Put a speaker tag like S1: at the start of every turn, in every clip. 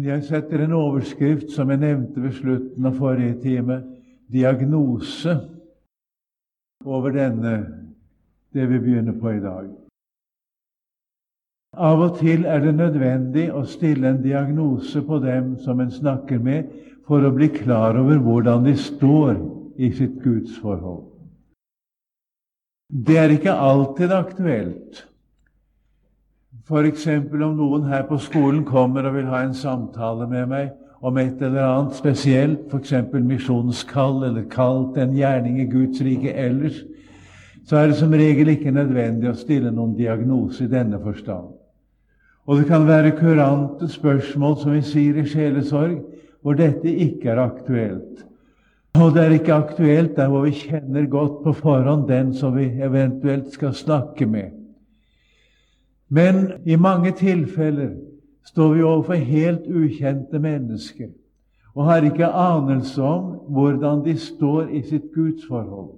S1: Jeg setter en overskrift som jeg nevnte ved slutten av forrige time diagnose over denne, det vi begynner på i dag. Av og til er det nødvendig å stille en diagnose på dem som en snakker med, for å bli klar over hvordan de står i sitt gudsforhold. Det er ikke alltid aktuelt. F.eks. om noen her på skolen kommer og vil ha en samtale med meg om et eller annet spesielt, f.eks. misjonskall eller kall en gjerning i Guds rike ellers, så er det som regel ikke nødvendig å stille noen diagnose i denne forstand. Og det kan være kurante spørsmål, som vi sier i sjelesorg, hvor dette ikke er aktuelt. Og det er ikke aktuelt der hvor vi kjenner godt på forhånd den som vi eventuelt skal snakke med. Men i mange tilfeller står vi overfor helt ukjente mennesker og har ikke anelse om hvordan de står i sitt gudsforhold.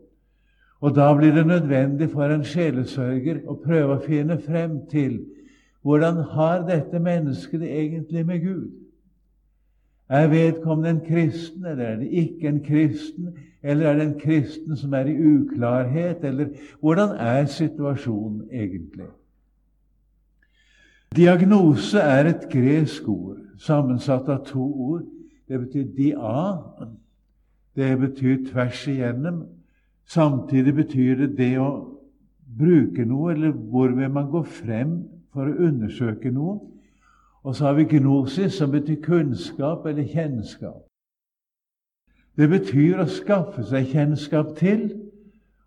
S1: Og da blir det nødvendig for en sjelesørger å prøve å finne frem til hvordan har dette mennesket det egentlig med Gud. Er vedkommende en kristen, eller er det ikke en kristen? Eller er det en kristen som er i uklarhet? Eller hvordan er situasjonen egentlig? Diagnose er et gresk ord, sammensatt av to ord. Det betyr dia. Det betyr tvers igjennom. Samtidig betyr det det å bruke noe, eller hvorved man går frem for å undersøke noe. Og så har vi gnosis, som betyr kunnskap eller kjennskap. Det betyr å skaffe seg kjennskap til,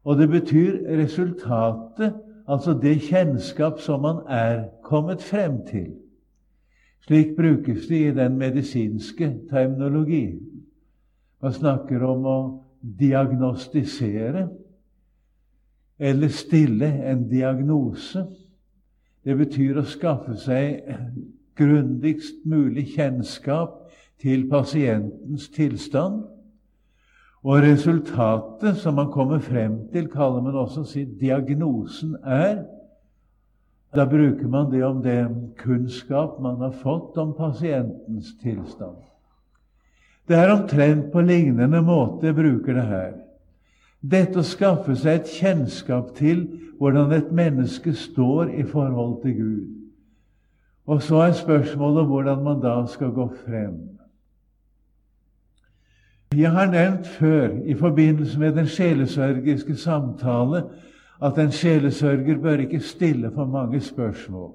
S1: og det betyr resultatet altså det kjennskap som man er kommet frem til. Slik brukes det i den medisinske terminologi. Man snakker om å diagnostisere eller stille en diagnose. Det betyr å skaffe seg grundigst mulig kjennskap til pasientens tilstand. Og resultatet som man kommer frem til, kaller man også si diagnosen er. Da bruker man det om det kunnskap man har fått om pasientens tilstand. Det er omtrent på lignende måte jeg bruker det her. Dette å skaffe seg et kjennskap til hvordan et menneske står i forhold til Gud. Og så er spørsmålet hvordan man da skal gå frem. Jeg har nevnt før i forbindelse med den sjelesørgiske samtale at en sjelesørger bør ikke stille for mange spørsmål.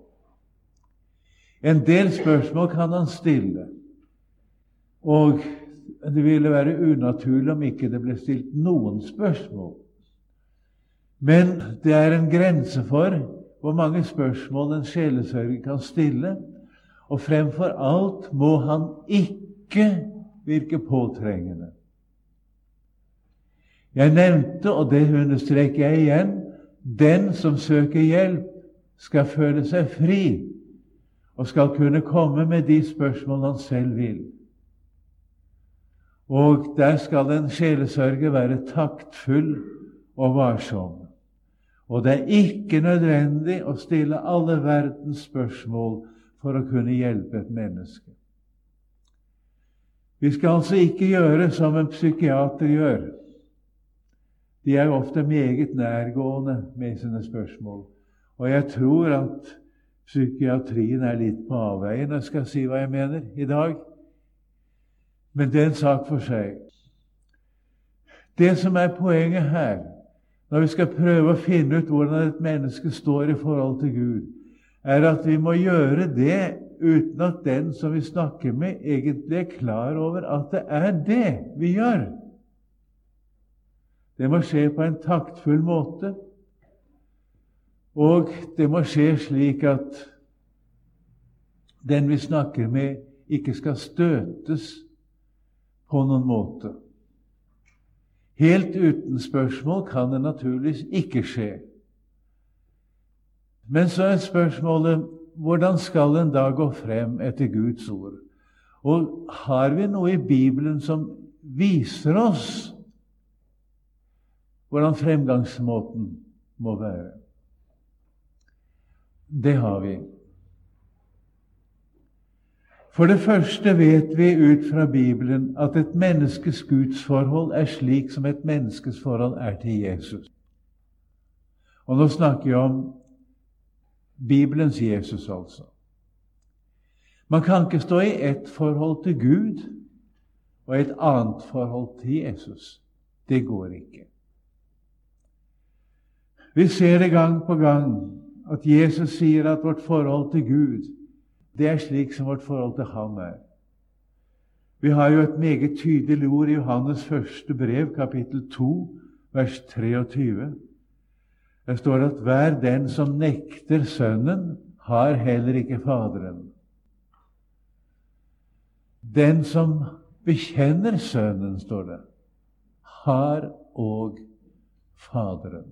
S1: En del spørsmål kan han stille, og det ville være unaturlig om ikke det ble stilt noen spørsmål. Men det er en grense for hvor mange spørsmål en sjelesørger kan stille, og fremfor alt må han ikke virke påtrengende. Jeg nevnte, og det understreker jeg igjen, den som søker hjelp, skal føle seg fri og skal kunne komme med de spørsmål han selv vil. Og der skal en sjelesørger være taktfull og varsom. Og det er ikke nødvendig å stille alle verdens spørsmål for å kunne hjelpe et menneske. Vi skal altså ikke gjøre som en psykiater gjør. De er ofte meget nærgående med sine spørsmål. Og jeg tror at psykiatrien er litt på avveie når jeg skal si hva jeg mener i dag. Men det er en sak for seg. Det som er poenget her, når vi skal prøve å finne ut hvordan et menneske står i forhold til Gud, er at vi må gjøre det uten at den som vi snakker med, egentlig er klar over at det er det vi gjør. Det må skje på en taktfull måte, og det må skje slik at den vi snakker med, ikke skal støtes på noen måte. Helt uten spørsmål kan det naturligvis ikke skje. Men så er spørsmålet hvordan skal en da gå frem etter Guds ord? Og har vi noe i Bibelen som viser oss hvordan fremgangsmåten må være? Det har vi. For det første vet vi ut fra Bibelen at et menneskes gudsforhold er slik som et menneskes forhold er til Jesus. Og nå snakker jeg om Bibelens Jesus, altså. Man kan ikke stå i ett forhold til Gud og et annet forhold til Jesus. Det går ikke. Vi ser det gang på gang at Jesus sier at vårt forhold til Gud det er slik som vårt forhold til Ham er. Vi har jo et meget tydelig ord i Johannes første brev, kapittel 2, vers 23. Der står at hver den som nekter Sønnen, har heller ikke Faderen. Den som bekjenner Sønnen, står det, har òg Faderen.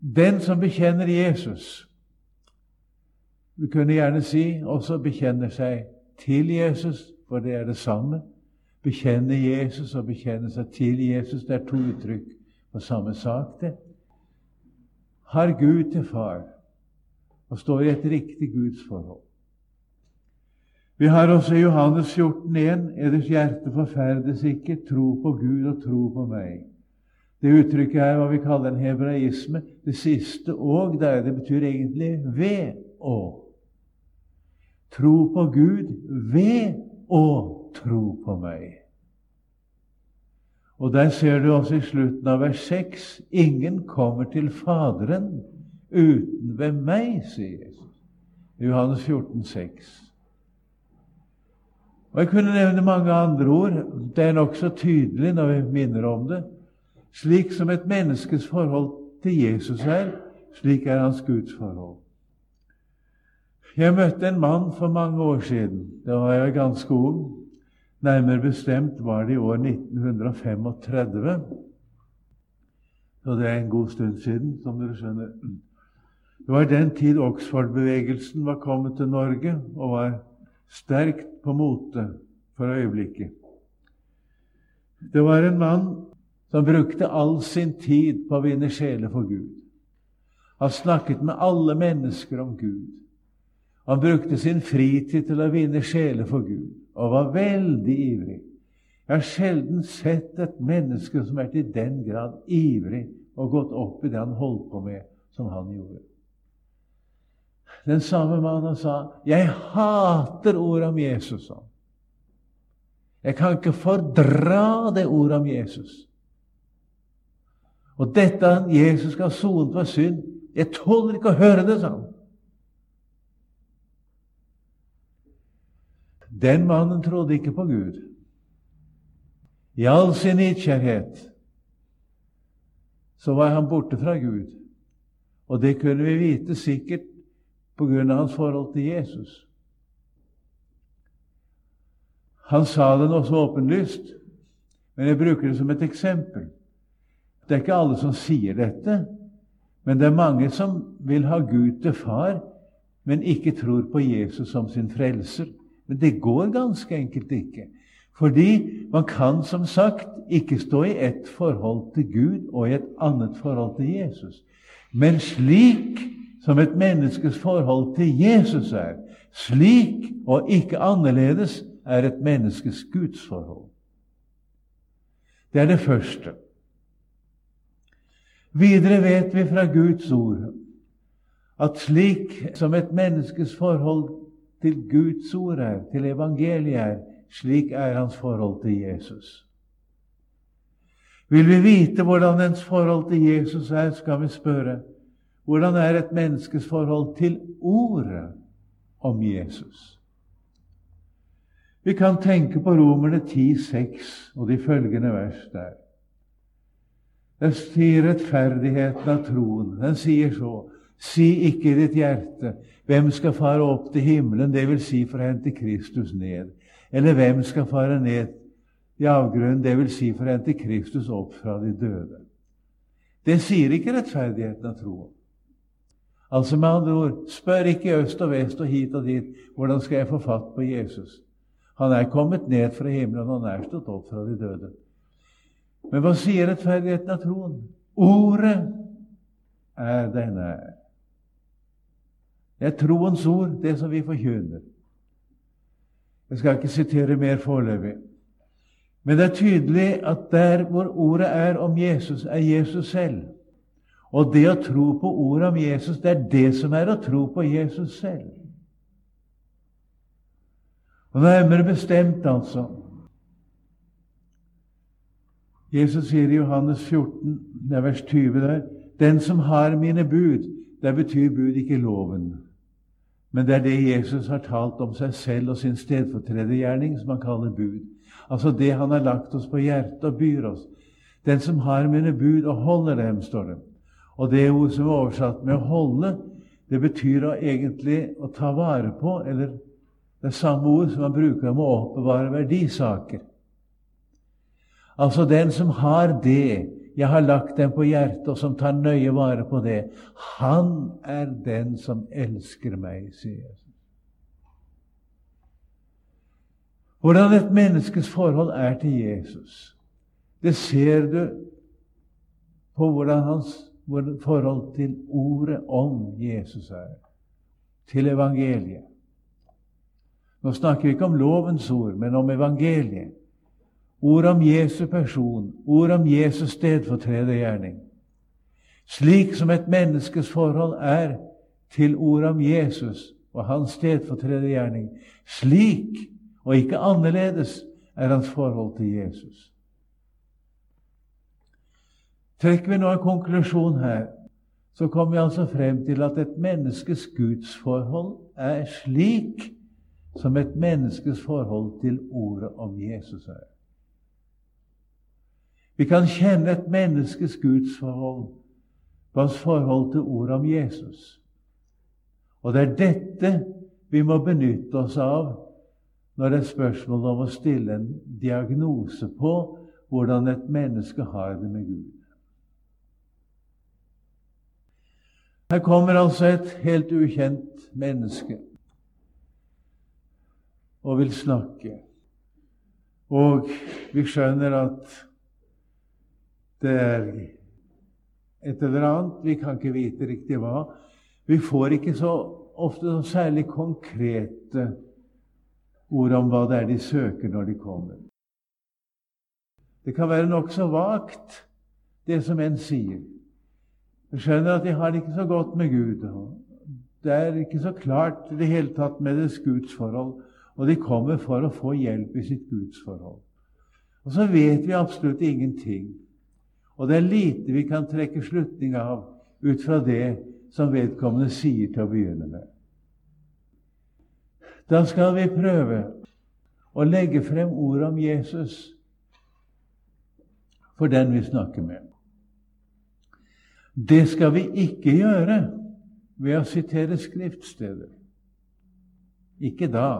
S1: Den som bekjenner Jesus, vi kunne gjerne si også bekjenner seg til Jesus, for det er det samme. Bekjenne Jesus og bekjenne seg til Jesus, det er to uttrykk på samme sak. det. Har Gud til far og står i et riktig Guds forhold. Vi har også i Johannes 14,1.: Eders hjerte forferdes ikke, tro på Gud og tro på meg. Det uttrykket er hva vi kaller en hebraisme. Det siste òg der. Det betyr egentlig ved å. Tro på Gud ved å tro på meg. Og der ser du også i slutten av vers 6 ingen kommer til Faderen uten ved meg, sier Jesus. Johannes 14, 6. Og Jeg kunne nevne mange andre ord. Det er nokså tydelig når vi minner om det. Slik som et menneskes forhold til Jesus er, slik er hans Guds forhold. Jeg møtte en mann for mange år siden. Da var jeg ganske ung. Nærmere bestemt var det i år 1935. Så det er en god stund siden, som dere skjønner. Det var den tid Oxford-bevegelsen var kommet til Norge og var sterkt på mote for øyeblikket. Det var en mann som brukte all sin tid på å vinne sjeler for Gud. Han snakket med alle mennesker om Gud. Han brukte sin fritid til å vinne sjeler for Gud og var veldig ivrig. Jeg har sjelden sett et menneske som er til den grad ivrig og gått opp i det han holdt på med, som han gjorde. Den samme mannen sa, 'Jeg hater ordet om Jesus'. Jeg kan ikke fordra det ordet om Jesus. Og dette Jesus skal ha sonet for synd, jeg tåler ikke å høre det, sa han. Den mannen trodde ikke på Gud. I all sin nidkjærhet så var han borte fra Gud. Og det kunne vi vite sikkert på grunn av hans forhold til Jesus. Han sa det nå så åpenlyst, men jeg bruker det som et eksempel. Det er ikke alle som sier dette, men det er mange som vil ha Gud til far, men ikke tror på Jesus som sin frelser. Men det går ganske enkelt ikke. Fordi man kan som sagt ikke stå i ett forhold til Gud og i et annet forhold til Jesus. Men slik som et menneskes forhold til Jesus er, slik og ikke annerledes er et menneskes gudsforhold. Det er det første. Videre vet vi fra Guds ord at slik som et menneskes forhold til Guds ord er, til evangeliet er, slik er hans forhold til Jesus. Vil vi vite hvordan ens forhold til Jesus er, skal vi spørre hvordan er et menneskes forhold til ordet om Jesus? Vi kan tenke på Romerne 10,6 og de følgende vers der. Den sier rettferdigheten av troen. Den sier så Si ikke i ditt hjerte hvem skal fare opp til himmelen, dvs. Si for å hente Kristus ned. Eller hvem skal fare ned i avgrunnen, dvs. Si for å hente Kristus opp fra de døde. Det sier ikke rettferdigheten av troen. Altså med andre ord, spør ikke øst og vest og hit og dit hvordan skal jeg få fatt på Jesus. Han er kommet ned fra himmelen, han er stått opp fra de døde. Men hva sier rettferdigheten av troen? Ordet er deg nær. Det er troens ord, det som vi forkynner. Jeg skal ikke sitere mer foreløpig. Men det er tydelig at der hvor ordet er om Jesus, er Jesus selv. Og det å tro på ordet om Jesus, det er det som er å tro på Jesus selv. Og nærmere bestemt, altså Jesus sier i Johannes 14, det er vers 20 der, 'Den som har mine bud' Der betyr bud ikke loven. Men det er det Jesus har talt om seg selv og sin stedfortredergjerning, som han kaller bud. Altså det han har lagt oss på hjertet og byr oss. Den som har mine bud og holder dem, står det. Og det ord som er oversatt med 'å holde', det betyr å egentlig å ta vare på, eller det samme ord som man bruker om å oppbevare verdisaker. Altså den som har det jeg har lagt dem på hjertet, og som tar nøye vare på det, han er den som elsker meg, sier Jesus. Hvordan et menneskes forhold er til Jesus, det ser du på hvordan hans forhold til ordet om Jesus er, til evangeliet. Nå snakker vi ikke om lovens ord, men om evangeliet. Ord om Jesu person, ord om Jesus stedfortredergjerning. Slik som et menneskes forhold er til ord om Jesus og hans stedfortredergjerning, slik og ikke annerledes er hans forhold til Jesus. Trekker vi nå en konklusjon her, så kommer vi altså frem til at et menneskes gudsforhold er slik som et menneskes forhold til ordet om Jesus er. Vi kan kjenne et menneskes gudsforhold på hans forhold til ordet om Jesus. Og det er dette vi må benytte oss av når det er spørsmål om å stille en diagnose på hvordan et menneske har det med Gud. Her kommer altså et helt ukjent menneske og vil snakke. Og vi skjønner at det er et eller annet. Vi kan ikke vite riktig hva. Vi får ikke så ofte så særlig konkrete ord om hva det er de søker når de kommer. Det kan være nokså vagt, det som en sier. Jeg skjønner at de har det ikke så godt med Gud. Det er ikke så klart i det hele tatt med deres gudsforhold. Og de kommer for å få hjelp i sitt gudsforhold. Og så vet vi absolutt ingenting og det er lite vi kan trekke slutning av ut fra det som vedkommende sier til å begynne med. Da skal vi prøve å legge frem ordet om Jesus for den vi snakker med. Det skal vi ikke gjøre ved å sitere skriftsteder. Ikke da.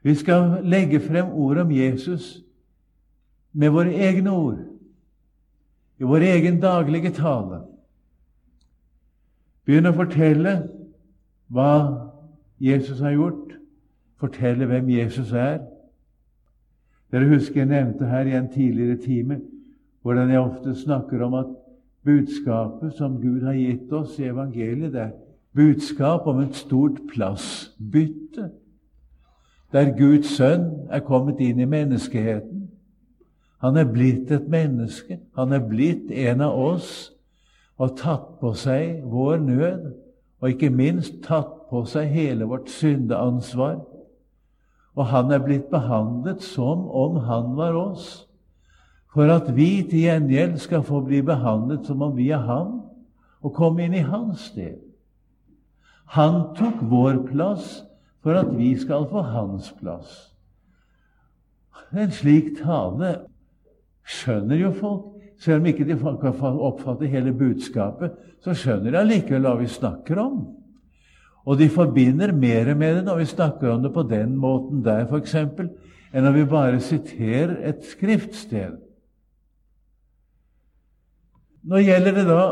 S1: Vi skal legge frem ordet om Jesus med våre egne ord, i vår egen daglige tale. Begynn å fortelle hva Jesus har gjort, fortelle hvem Jesus er. Dere husker jeg nevnte her i en tidligere time hvordan jeg ofte snakker om at budskapet som Gud har gitt oss i evangeliet, det er budskap om et stort plassbytte, der Guds sønn er kommet inn i menneskeheten han er blitt et menneske. Han er blitt en av oss og tatt på seg vår nød, og ikke minst tatt på seg hele vårt syndeansvar. Og han er blitt behandlet som om han var oss, for at vi til gjengjeld skal få bli behandlet som om vi er ham, og komme inn i hans sted. Han tok vår plass for at vi skal få hans plass. En slik tale skjønner jo folk. Selv om ikke de kan oppfatte hele budskapet, så skjønner de allikevel hva vi snakker om. Og de forbinder mer med det når vi snakker om det på den måten der, f.eks., enn når vi bare siterer et skriftsted. Nå gjelder det da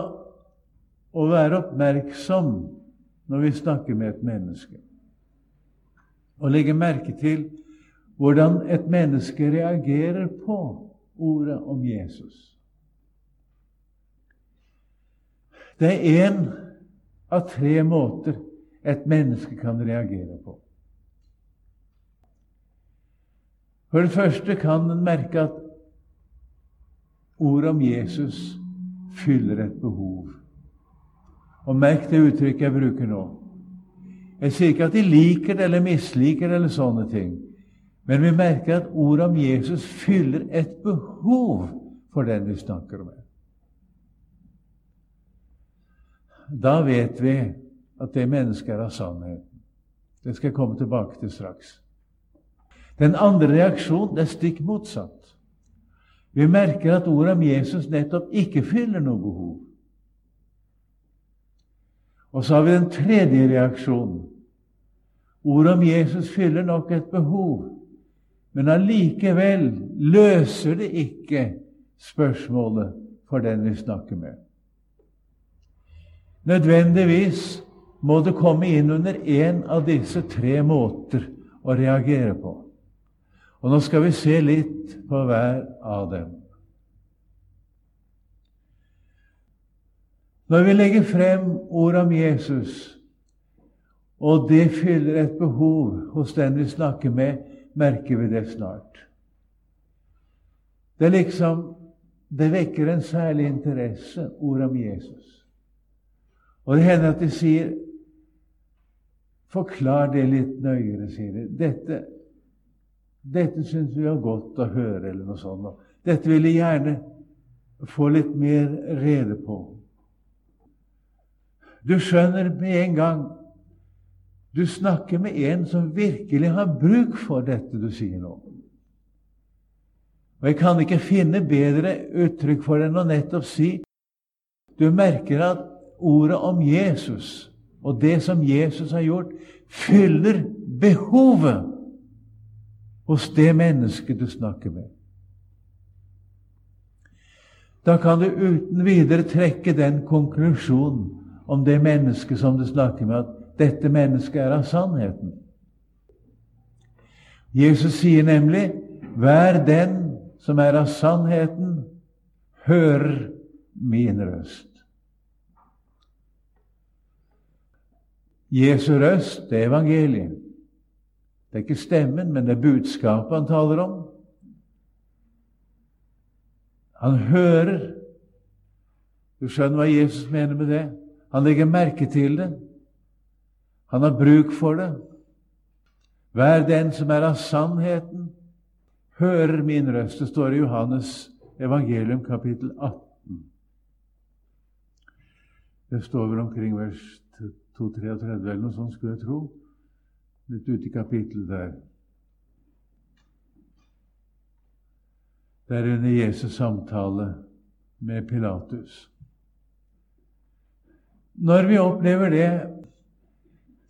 S1: å være oppmerksom når vi snakker med et menneske, og legge merke til hvordan et menneske reagerer på ordet om Jesus. Det er en av tre måter et menneske kan reagere på. For det første kan en merke at ordet om Jesus fyller et behov. Og merk det uttrykket jeg bruker nå. Jeg sier ikke at de liker det eller misliker det eller sånne ting. Men vi merker at ordet om Jesus fyller et behov for den vi snakker med. Da vet vi at det mennesket er av sannheten. Det skal jeg komme tilbake til straks. Den andre reaksjonen er stikk motsatt. Vi merker at ordet om Jesus nettopp ikke fyller noe behov. Og så har vi den tredje reaksjonen. Ordet om Jesus fyller nok et behov, men allikevel løser det ikke spørsmålet for den vi snakker med. Nødvendigvis må det komme inn under én av disse tre måter å reagere på. Og nå skal vi se litt på hver av dem. Når vi legger frem ordet om Jesus, og det fyller et behov hos den vi snakker med, merker vi det snart. Det liksom Det vekker en særlig interesse, ordet om Jesus. Og det hender at de sier Forklar det litt nøyere, sier de. Dette, dette syns vi var godt å høre, eller noe sånt. Dette vil de gjerne få litt mer rede på. Du skjønner med en gang Du snakker med en som virkelig har bruk for dette du sier nå. Og Jeg kan ikke finne bedre uttrykk for det enn å nettopp si Du merker at ordet om Jesus og det som Jesus har gjort, fyller behovet hos det mennesket du snakker med. Da kan du uten videre trekke den konklusjonen om det mennesket som du snakker med, at dette mennesket er av sannheten. Jesus sier nemlig 'Hver den som er av sannheten, hører min røst'. Jesu røst, det er evangeliet. Det er ikke stemmen, men det er budskapet han taler om. Han hører. Du skjønner hva Jesus mener med det? Han legger merke til det. Han har bruk for det. Vær den som er av sannheten, hører min røst. Det står i Johannes evangelium kapittel 18. Det står vel omkring vers 233 eller noe sånt, skulle jeg tro. Litt ute i kapittelet der. Det er under Jesus' samtale med Pilatus. Når vi opplever det,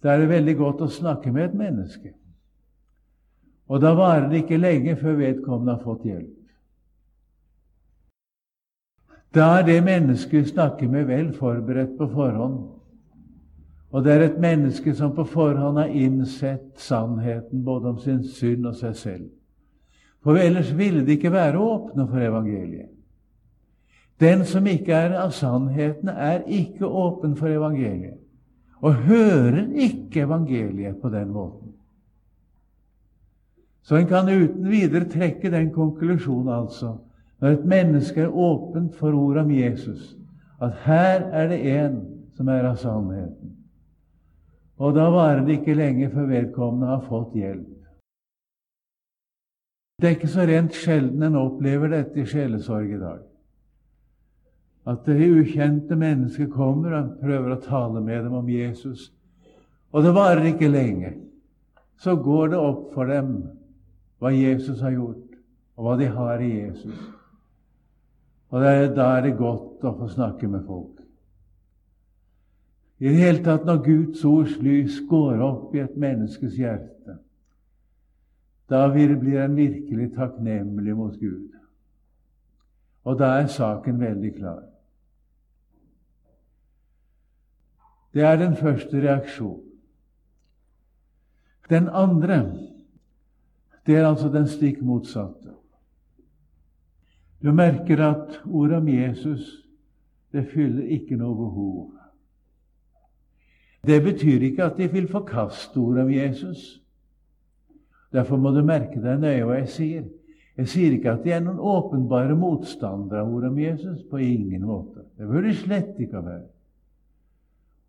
S1: da er det veldig godt å snakke med et menneske. Og da varer det ikke lenge før vedkommende har fått hjelp. Da er det mennesket snakker med, vel forberedt på forhånd. Og det er et menneske som på forhånd har innsett sannheten både om sin synd og seg selv. For ellers ville de ikke være åpne for evangeliet. Den som ikke er av sannheten, er ikke åpen for evangeliet, og hører ikke evangeliet på den måten. Så en kan uten videre trekke den konklusjonen, altså, når et menneske er åpent for ordet om Jesus, at her er det en som er av sannheten. Og da varer det ikke lenge før vedkommende har fått hjelp. Det er ikke så rent sjelden en opplever dette i sjelesorg i dag. At det ukjente mennesket kommer og prøver å tale med dem om Jesus. Og det varer ikke lenge. Så går det opp for dem hva Jesus har gjort, og hva de har i Jesus. Og er, da er det godt å få snakke med folk. I det hele tatt når Guds ords lys går opp i et menneskes hjerte, da blir en virkelig takknemlig mot Gud. Og da er saken veldig klar. Det er den første reaksjonen. Den andre, det er altså den stikk motsatte. Du merker at ordet om Jesus det fyller ikke noe behov. Det betyr ikke at de vil forkaste ordet om Jesus. Derfor må du merke deg nøye hva jeg sier. Jeg sier ikke at de er noen åpenbare motstandere av ordet om Jesus. På ingen måte. Det burde slett ikke være.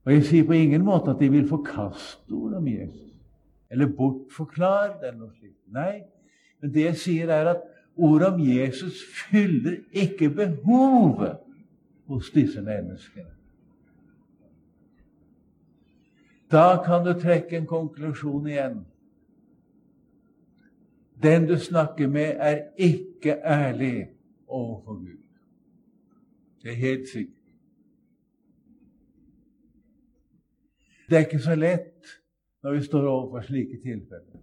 S1: Og jeg sier på ingen måte at de vil forkaste ordet om Jesus. Eller bortforklare det, eller noe slikt. Nei, men det jeg sier, er at ordet om Jesus fyller ikke behovet hos disse menneskene. Da kan du trekke en konklusjon igjen. Den du snakker med, er ikke ærlig overfor Gud. Det er helt sikkert. Det er ikke så lett når vi står overfor slike tilfeller.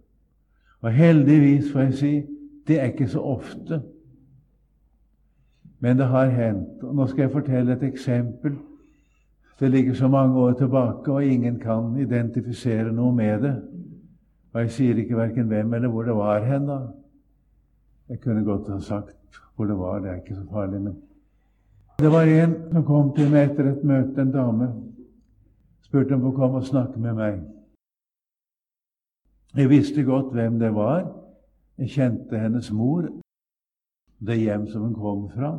S1: Og heldigvis, får jeg si, det er ikke så ofte. Men det har hendt. Og nå skal jeg fortelle et eksempel. Det ligger så mange år tilbake, og ingen kan identifisere noe med det. Og jeg sier ikke verken hvem eller hvor det var hen, da. Jeg kunne godt ha sagt hvor det var, det er ikke så farlig. Men det var en som kom til meg etter et møte, en dame. Spurte om å komme og snakke med meg. Jeg visste godt hvem det var. Jeg kjente hennes mor, det hjem som hun kom fra,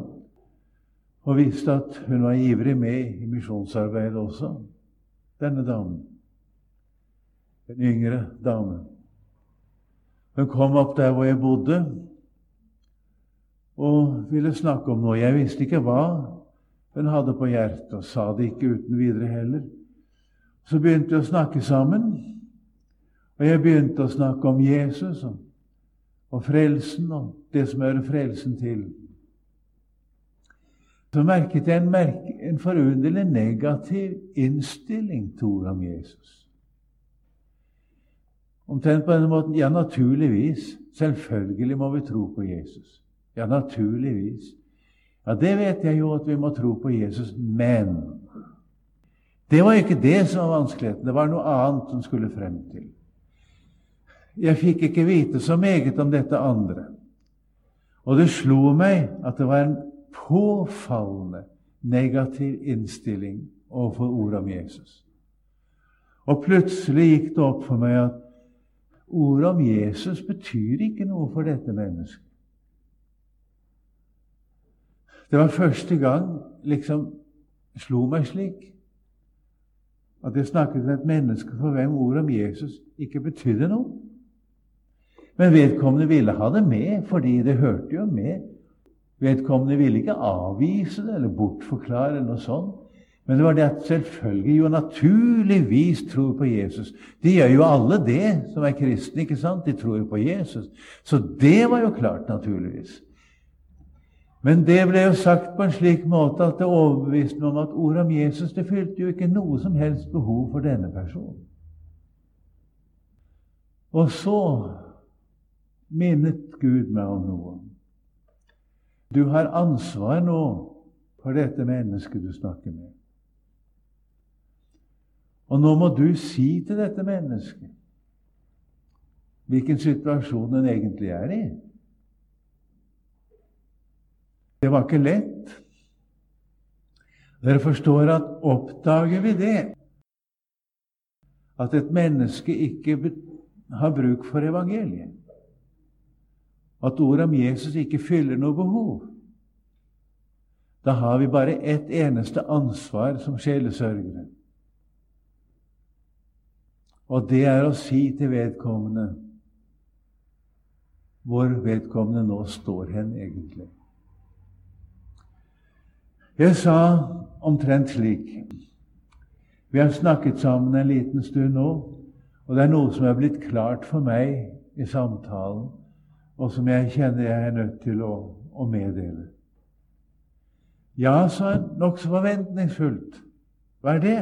S1: og visste at hun var ivrig med i misjonsarbeidet også, denne damen. En yngre dame. Hun kom opp der hvor jeg bodde, og ville snakke om noe. Jeg visste ikke hva hun hadde på hjertet, og sa det ikke uten videre heller. Så begynte vi å snakke sammen. Og jeg begynte å snakke om Jesus og, og frelsen og det som hører frelsen til. Så merket jeg en, merke, en forunderlig negativ innstilling til ordet om Jesus. Omtrent på denne måten Ja, naturligvis. Selvfølgelig må vi tro på Jesus. Ja, naturligvis. Ja, det vet jeg jo at vi må tro på Jesus, men Det var ikke det som var vanskeligheten. Det var noe annet som skulle frem til. Jeg fikk ikke vite så meget om dette andre. Og det slo meg at det var en påfallende negativ innstilling overfor ordet om Jesus. Og plutselig gikk det opp for meg at ordet om Jesus betyr ikke noe for dette mennesket. Det var første gang liksom slo meg slik at jeg snakket med et menneske for hvem ordet om Jesus ikke betydde noe. Men vedkommende ville ha det med, fordi det hørte jo med. Vedkommende ville ikke avvise det eller bortforklare eller noe sånt. Men det var det at selvfølgelig jo naturligvis tror på Jesus. De gjør jo alle det som er kristne, ikke sant? De tror jo på Jesus. Så det var jo klart, naturligvis. Men det ble jo sagt på en slik måte at det overbeviste meg om at ordet om Jesus det fylte jo ikke noe som helst behov for denne personen. Og så minnet Gud meg om noe. Du har ansvar nå for dette mennesket du snakker med. Og nå må du si til dette mennesket hvilken situasjon den egentlig er i. Det var ikke lett. Dere forstår at oppdager vi det, at et menneske ikke har bruk for evangeliet, at ordet om Jesus ikke fyller noe behov. Da har vi bare ett eneste ansvar som sjelesørgere. Og det er å si til vedkommende hvor vedkommende nå står hen, egentlig. Jeg sa omtrent slik Vi har snakket sammen en liten stund nå, og det er noe som er blitt klart for meg i samtalen og som jeg kjenner jeg er nødt til å, å meddele. Ja, sa han nokså forventningsfullt. Hva er det?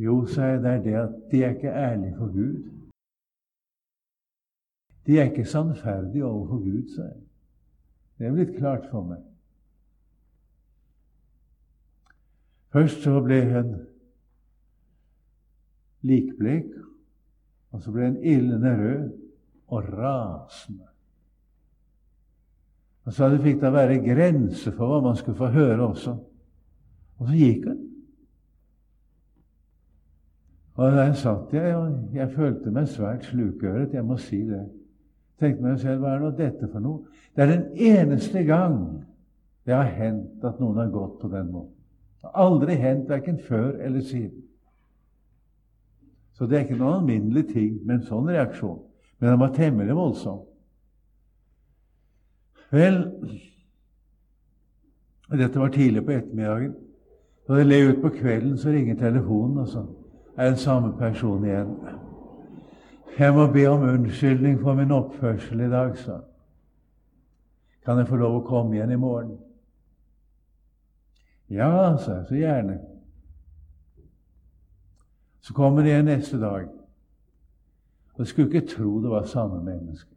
S1: Jo, sa jeg, det er det at de er ikke ærlige for Gud. De er ikke sannferdige overfor Gud, sa jeg. Det er blitt klart for meg. Først så ble hun likblek, og så ble hun ildende rød og rasende. Og så det fikk da være grenser for hva man skulle få høre også. Og så gikk hun. Og der satt jeg, og jeg følte meg svært slukøret, jeg må si det. Tenkte meg selv, hva er nå dette for noe? Det er den eneste gang det har hendt at noen har gått på den måten. Det har aldri hendt, verken før eller siden. Så det er ikke noen alminnelig ting med en sånn reaksjon. Men den var temmelig voldsom. Vel, dette var tidlig på ettermiddagen. Da det le ut på kvelden, så ringer telefonen, og så er den samme person igjen. Jeg må be om unnskyldning for min oppførsel i dag, sa han. Kan jeg få lov å komme igjen i morgen? Ja, sa jeg, så gjerne. Så kommer det neste dag. Og jeg skulle ikke tro det var samme menneske.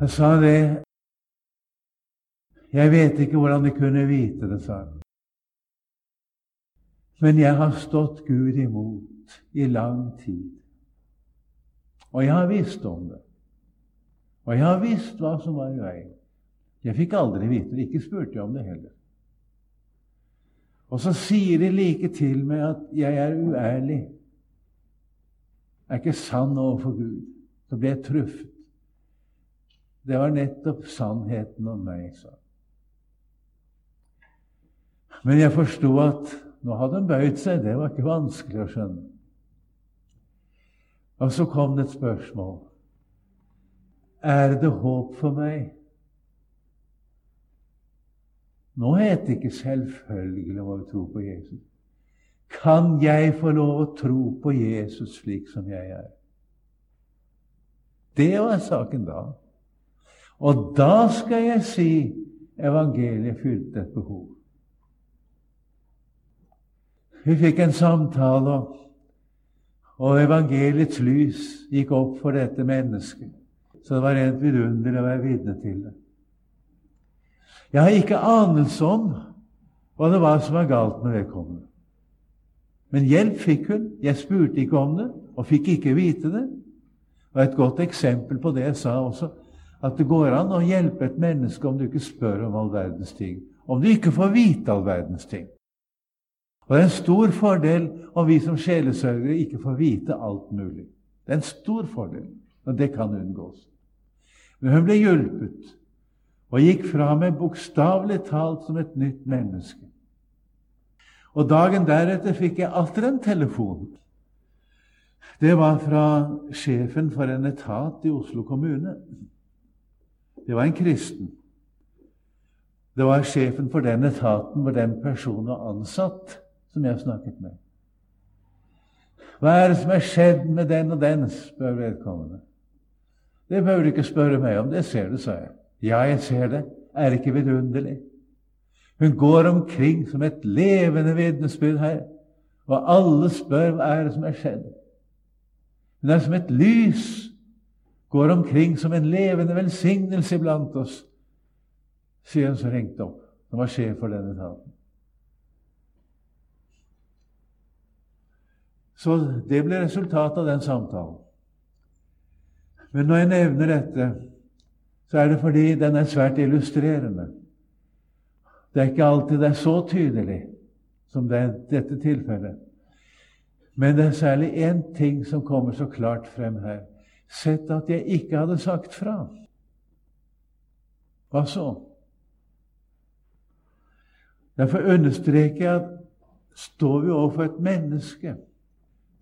S1: Jeg sa det Jeg vet ikke hvordan de kunne vite det, sa han. Men jeg har stått Gud imot i lang tid. Og jeg har visst om det. Og jeg har visst hva som var i veien. Jeg fikk aldri vite det. Ikke spurte jeg om det heller. Og så sier de like til meg at jeg er uærlig. Jeg er ikke sann overfor Gud. Så ble jeg truffet. Det var nettopp sannheten om meg, sa Men jeg forsto at nå hadde hun bøyd seg. Det var ikke vanskelig å skjønne. Og så kom det et spørsmål. Er det håp for meg? Nå heter det ikke 'selvfølgelig å tro på Jesus'. Kan jeg få lov å tro på Jesus slik som jeg er? Det var saken da. Og da skal jeg si evangeliet fylte et behov. Vi fikk en samtale, og evangeliets lys gikk opp for dette mennesket. Så det var rent vidunderlig å være vitne til det. Jeg har ikke anelse om hva det var som var galt med vedkommende. Men hjelp fikk hun. Jeg spurte ikke om det, og fikk ikke vite det. Og Et godt eksempel på det jeg sa også, at det går an å hjelpe et menneske om du ikke spør om all verdens ting. Om du ikke får vite all verdens ting. Og Det er en stor fordel om vi som sjelesørgere ikke får vite alt mulig. Det er en stor fordel, og det kan unngås. Men hun ble hjulpet og gikk fra meg bokstavelig talt som et nytt menneske. Og Dagen deretter fikk jeg atter en telefon. Det var fra sjefen for en etat i Oslo kommune. Det var en kristen. Det var sjefen for den etaten hvor den personen var ansatt, som jeg snakket med. Hva er det som er skjedd med den og den? spør vedkommende. Det behøver du ikke spørre meg om, det ser du, sa jeg. Ja, jeg ser det. Er det ikke vidunderlig? Hun går omkring som et levende vitnesbyrd her, og alle spør hva er det som er skjedd. Hun er som et lys, går omkring som en levende velsignelse blant oss, sier hun som ringte opp, som var sjef for denne etaten. Så det ble resultatet av den samtalen. Men når jeg nevner dette, så er det fordi den er svært illustrerende. Det er ikke alltid det er så tydelig som det er dette tilfellet. Men det er særlig én ting som kommer så klart frem her. Sett at jeg ikke hadde sagt fra. Hva så? Derfor understreker jeg at står vi overfor et menneske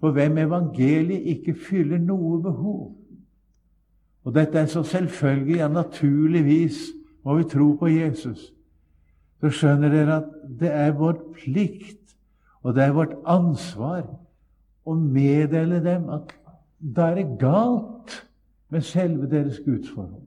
S1: for hvem evangeliet ikke fyller noe behov, og dette er så selvfølgelig, ja, naturligvis må vi tro på Jesus. Så skjønner dere at det er vår plikt, og det er vårt ansvar, å meddele dem at da er det galt med selve deres gudsforhold.